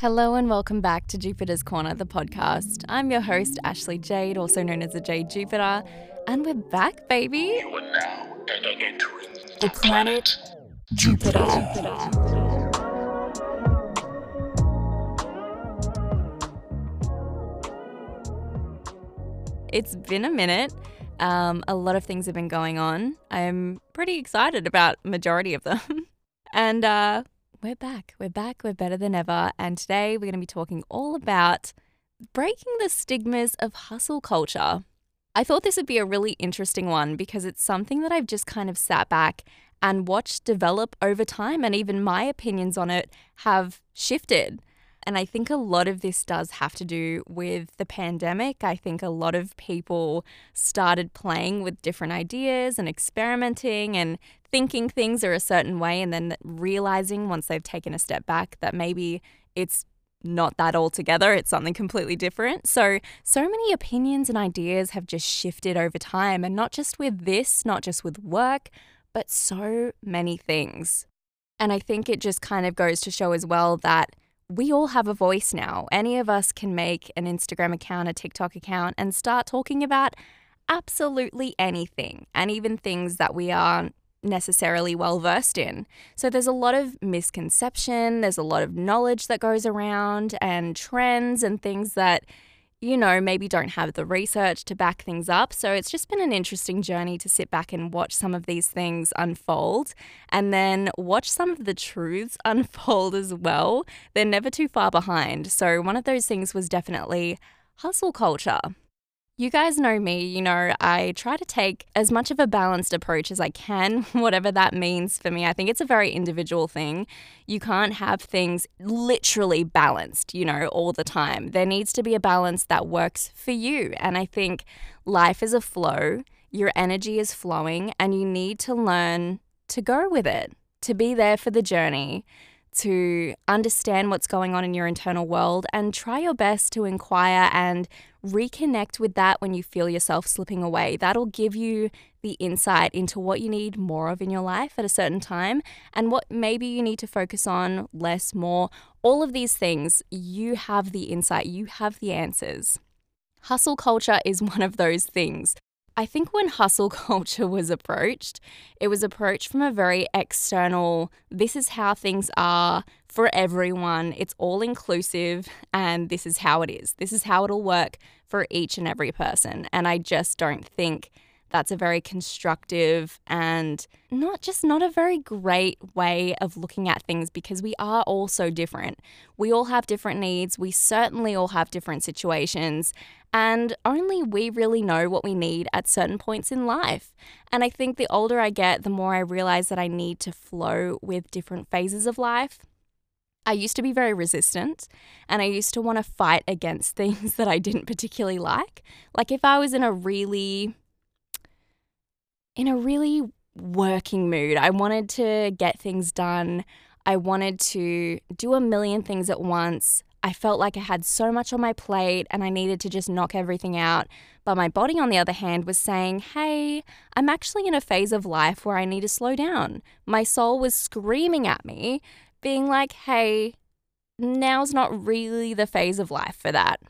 Hello and welcome back to Jupiter's Corner, the podcast. I'm your host, Ashley Jade, also known as the Jade Jupiter, and we're back, baby. You are now entering The planet Jupiter. It's been a minute. Um, a lot of things have been going on. I'm pretty excited about majority of them. and uh, we're back. We're back. We're better than ever. And today we're going to be talking all about breaking the stigmas of hustle culture. I thought this would be a really interesting one because it's something that I've just kind of sat back and watched develop over time, and even my opinions on it have shifted. And I think a lot of this does have to do with the pandemic. I think a lot of people started playing with different ideas and experimenting and thinking things are a certain way, and then realizing once they've taken a step back that maybe it's not that altogether, it's something completely different. So, so many opinions and ideas have just shifted over time, and not just with this, not just with work, but so many things. And I think it just kind of goes to show as well that we all have a voice now. Any of us can make an Instagram account, a TikTok account, and start talking about absolutely anything, and even things that we aren't necessarily well versed in. So there's a lot of misconception, there's a lot of knowledge that goes around, and trends and things that you know, maybe don't have the research to back things up. So it's just been an interesting journey to sit back and watch some of these things unfold and then watch some of the truths unfold as well. They're never too far behind. So one of those things was definitely hustle culture. You guys know me, you know, I try to take as much of a balanced approach as I can, whatever that means for me. I think it's a very individual thing. You can't have things literally balanced, you know, all the time. There needs to be a balance that works for you. And I think life is a flow, your energy is flowing, and you need to learn to go with it, to be there for the journey to understand what's going on in your internal world and try your best to inquire and reconnect with that when you feel yourself slipping away. That'll give you the insight into what you need more of in your life at a certain time and what maybe you need to focus on less, more. All of these things, you have the insight, you have the answers. Hustle culture is one of those things. I think when hustle culture was approached, it was approached from a very external, this is how things are for everyone, it's all inclusive, and this is how it is. This is how it'll work for each and every person. And I just don't think that's a very constructive and not just not a very great way of looking at things because we are all so different. We all have different needs. We certainly all have different situations. And only we really know what we need at certain points in life. And I think the older I get, the more I realize that I need to flow with different phases of life. I used to be very resistant and I used to want to fight against things that I didn't particularly like. Like if I was in a really in a really working mood. I wanted to get things done. I wanted to do a million things at once. I felt like I had so much on my plate and I needed to just knock everything out. But my body, on the other hand, was saying, hey, I'm actually in a phase of life where I need to slow down. My soul was screaming at me, being like, hey, now's not really the phase of life for that.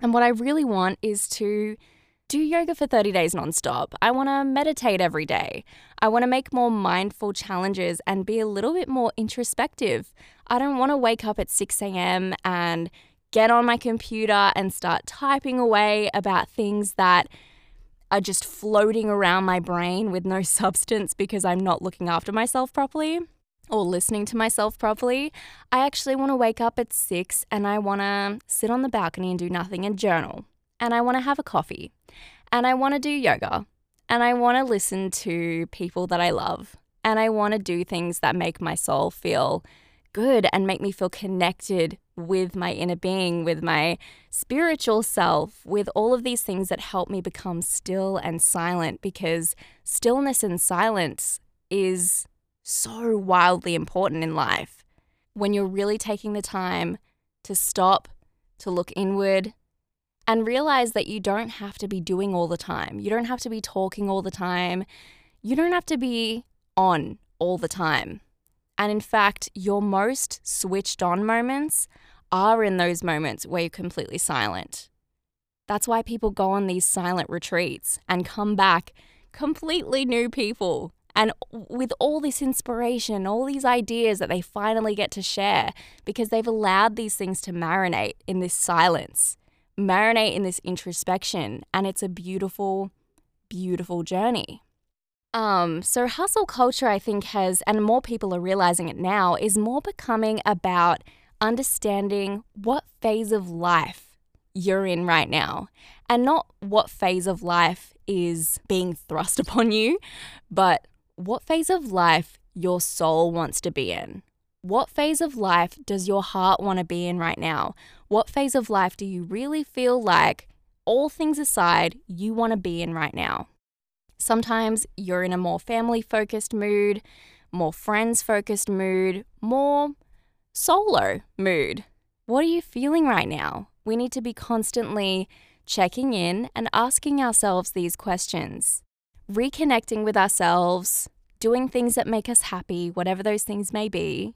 And what I really want is to do yoga for 30 days nonstop. I want to meditate every day. I want to make more mindful challenges and be a little bit more introspective. I don't want to wake up at 6 a.m. and get on my computer and start typing away about things that are just floating around my brain with no substance because I'm not looking after myself properly or listening to myself properly. I actually want to wake up at 6 and I want to sit on the balcony and do nothing and journal and I want to have a coffee and I want to do yoga and I want to listen to people that I love and I want to do things that make my soul feel good and make me feel connected with my inner being, with my spiritual self, with all of these things that help me become still and silent because stillness and silence is so wildly important in life. When you're really taking the time to stop, to look inward, and realize that you don't have to be doing all the time. You don't have to be talking all the time. You don't have to be on all the time. And in fact, your most switched on moments are in those moments where you're completely silent. That's why people go on these silent retreats and come back completely new people and with all this inspiration, all these ideas that they finally get to share because they've allowed these things to marinate in this silence, marinate in this introspection. And it's a beautiful, beautiful journey. Um, so hustle culture, I think, has, and more people are realizing it now, is more becoming about understanding what phase of life you're in right now and not what phase of life is being thrust upon you, but what phase of life your soul wants to be in. What phase of life does your heart want to be in right now? What phase of life do you really feel like, all things aside, you want to be in right now? Sometimes you're in a more family focused mood, more friends focused mood, more solo mood. What are you feeling right now? We need to be constantly checking in and asking ourselves these questions reconnecting with ourselves, doing things that make us happy, whatever those things may be,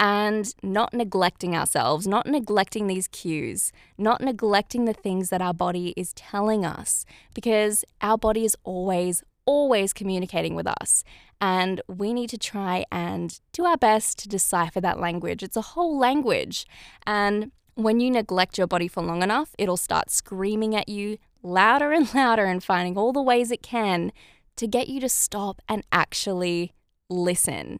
and not neglecting ourselves, not neglecting these cues, not neglecting the things that our body is telling us, because our body is always, always communicating with us. And we need to try and do our best to decipher that language. It's a whole language. And when you neglect your body for long enough, it'll start screaming at you louder and louder and finding all the ways it can to get you to stop and actually listen.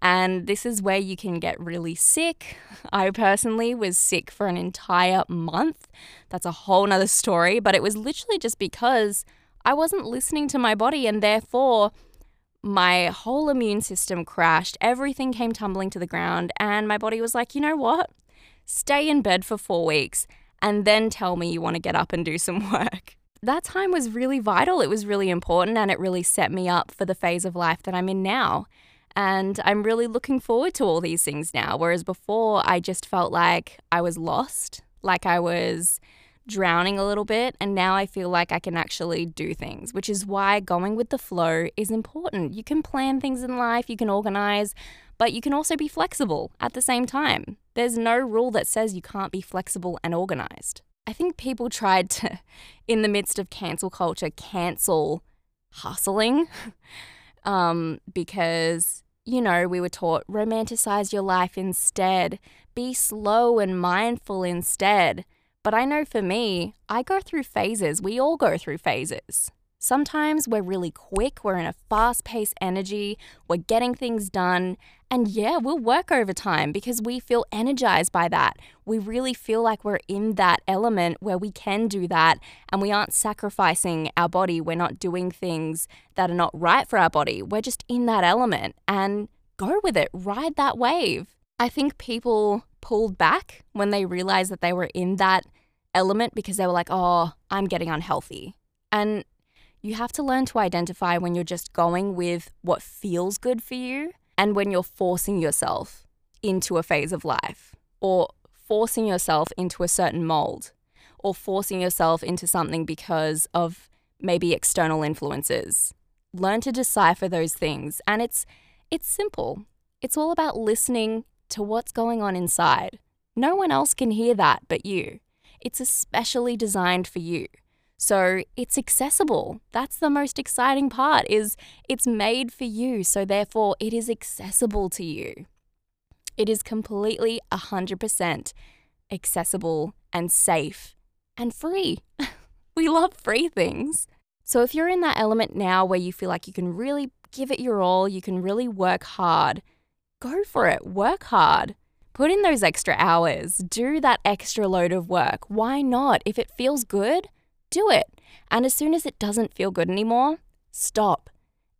And this is where you can get really sick. I personally was sick for an entire month. That's a whole nother story, but it was literally just because I wasn't listening to my body and therefore my whole immune system crashed. Everything came tumbling to the ground, and my body was like, you know what? Stay in bed for four weeks and then tell me you want to get up and do some work. That time was really vital. It was really important and it really set me up for the phase of life that I'm in now. And I'm really looking forward to all these things now. Whereas before, I just felt like I was lost, like I was drowning a little bit. And now I feel like I can actually do things, which is why going with the flow is important. You can plan things in life, you can organize, but you can also be flexible at the same time. There's no rule that says you can't be flexible and organized. I think people tried to, in the midst of cancel culture, cancel hustling um, because, you know, we were taught romanticize your life instead, be slow and mindful instead. But I know for me, I go through phases. We all go through phases. Sometimes we're really quick, we're in a fast paced energy, we're getting things done, and yeah, we'll work overtime because we feel energized by that. We really feel like we're in that element where we can do that and we aren't sacrificing our body. We're not doing things that are not right for our body. We're just in that element and go with it, ride that wave. I think people pulled back when they realized that they were in that element because they were like, oh, I'm getting unhealthy. And you have to learn to identify when you're just going with what feels good for you and when you're forcing yourself into a phase of life or forcing yourself into a certain mold or forcing yourself into something because of maybe external influences. Learn to decipher those things and it's it's simple. It's all about listening to what's going on inside. No one else can hear that but you. It's especially designed for you. So it's accessible. That's the most exciting part is it's made for you, so therefore it is accessible to you. It is completely 100% accessible and safe and free. we love free things. So if you're in that element now where you feel like you can really give it your all, you can really work hard, go for it. Work hard. Put in those extra hours. Do that extra load of work. Why not? If it feels good, do it. And as soon as it doesn't feel good anymore, stop.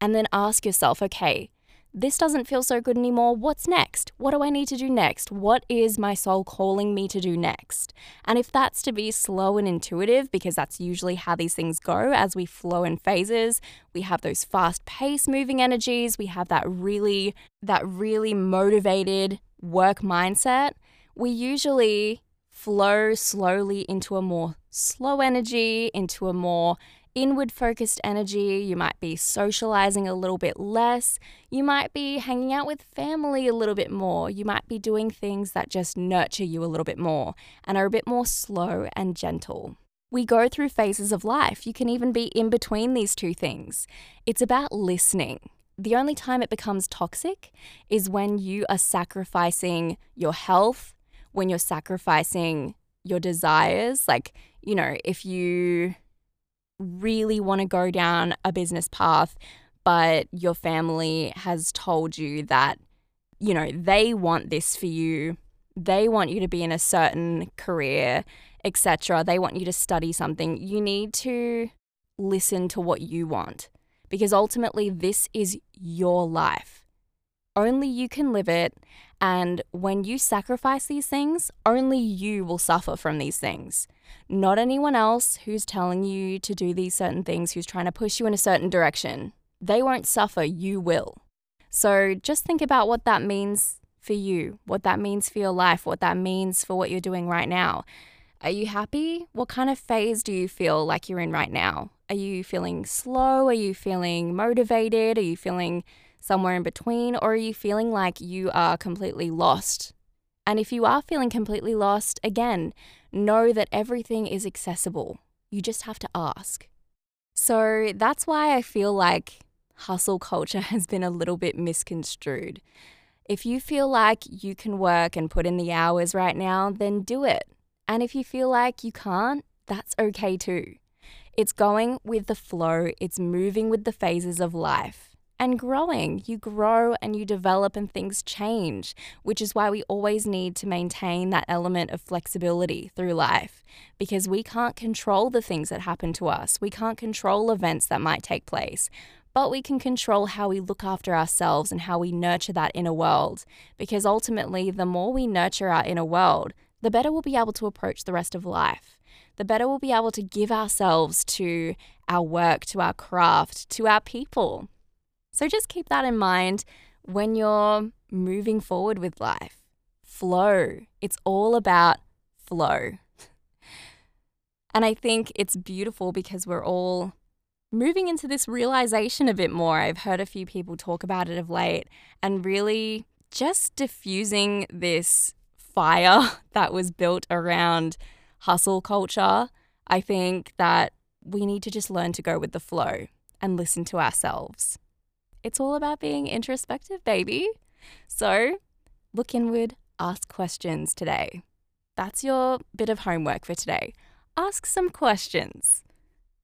And then ask yourself, okay, this doesn't feel so good anymore. What's next? What do I need to do next? What is my soul calling me to do next? And if that's to be slow and intuitive, because that's usually how these things go as we flow in phases, we have those fast pace moving energies, we have that really, that really motivated work mindset. We usually flow slowly into a more slow energy, into a more inward focused energy. You might be socializing a little bit less. You might be hanging out with family a little bit more. You might be doing things that just nurture you a little bit more and are a bit more slow and gentle. We go through phases of life. You can even be in between these two things. It's about listening. The only time it becomes toxic is when you are sacrificing your health, when you're sacrificing your desires. Like, you know, if you really want to go down a business path, but your family has told you that, you know, they want this for you, they want you to be in a certain career, etc. They want you to study something. You need to listen to what you want because ultimately this is your life. Only you can live it. And when you sacrifice these things, only you will suffer from these things. Not anyone else who's telling you to do these certain things, who's trying to push you in a certain direction. They won't suffer, you will. So just think about what that means for you, what that means for your life, what that means for what you're doing right now. Are you happy? What kind of phase do you feel like you're in right now? Are you feeling slow? Are you feeling motivated? Are you feeling somewhere in between? Or are you feeling like you are completely lost? And if you are feeling completely lost, again, know that everything is accessible. You just have to ask. So that's why I feel like hustle culture has been a little bit misconstrued. If you feel like you can work and put in the hours right now, then do it. And if you feel like you can't, that's okay too. It's going with the flow, it's moving with the phases of life and growing. You grow and you develop, and things change, which is why we always need to maintain that element of flexibility through life because we can't control the things that happen to us. We can't control events that might take place. But we can control how we look after ourselves and how we nurture that inner world. Because ultimately, the more we nurture our inner world, the better we'll be able to approach the rest of life. The better we'll be able to give ourselves to our work, to our craft, to our people. So just keep that in mind when you're moving forward with life. Flow. It's all about flow. and I think it's beautiful because we're all moving into this realization a bit more. I've heard a few people talk about it of late and really just diffusing this fire that was built around hustle culture. I think that we need to just learn to go with the flow and listen to ourselves. It's all about being introspective, baby. So look inward, ask questions today. That's your bit of homework for today. Ask some questions.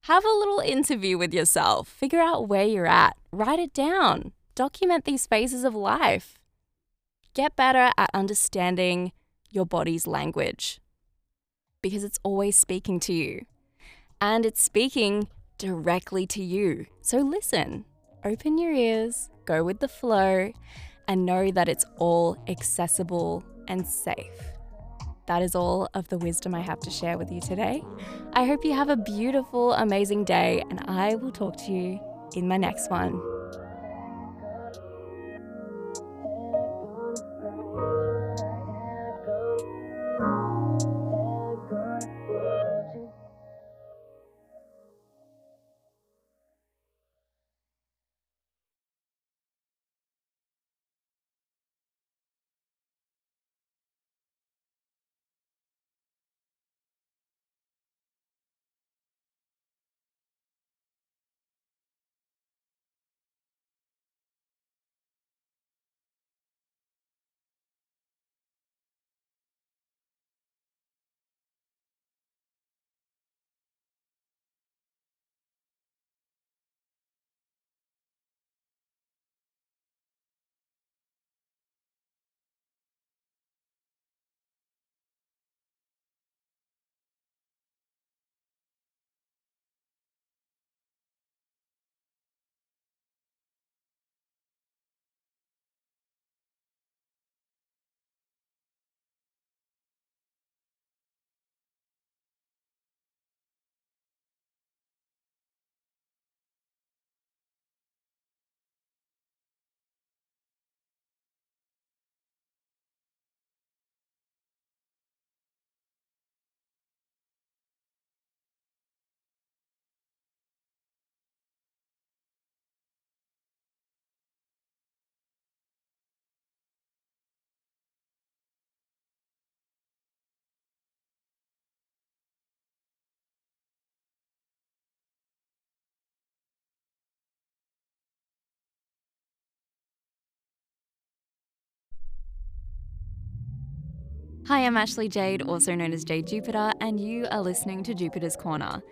Have a little interview with yourself. Figure out where you're at. Write it down. Document these phases of life. Get better at understanding your body's language because it's always speaking to you. And it's speaking directly to you. So listen, open your ears, go with the flow, and know that it's all accessible and safe. That is all of the wisdom I have to share with you today. I hope you have a beautiful, amazing day, and I will talk to you in my next one. Hi, I'm Ashley Jade, also known as Jade Jupiter, and you are listening to Jupiter's Corner.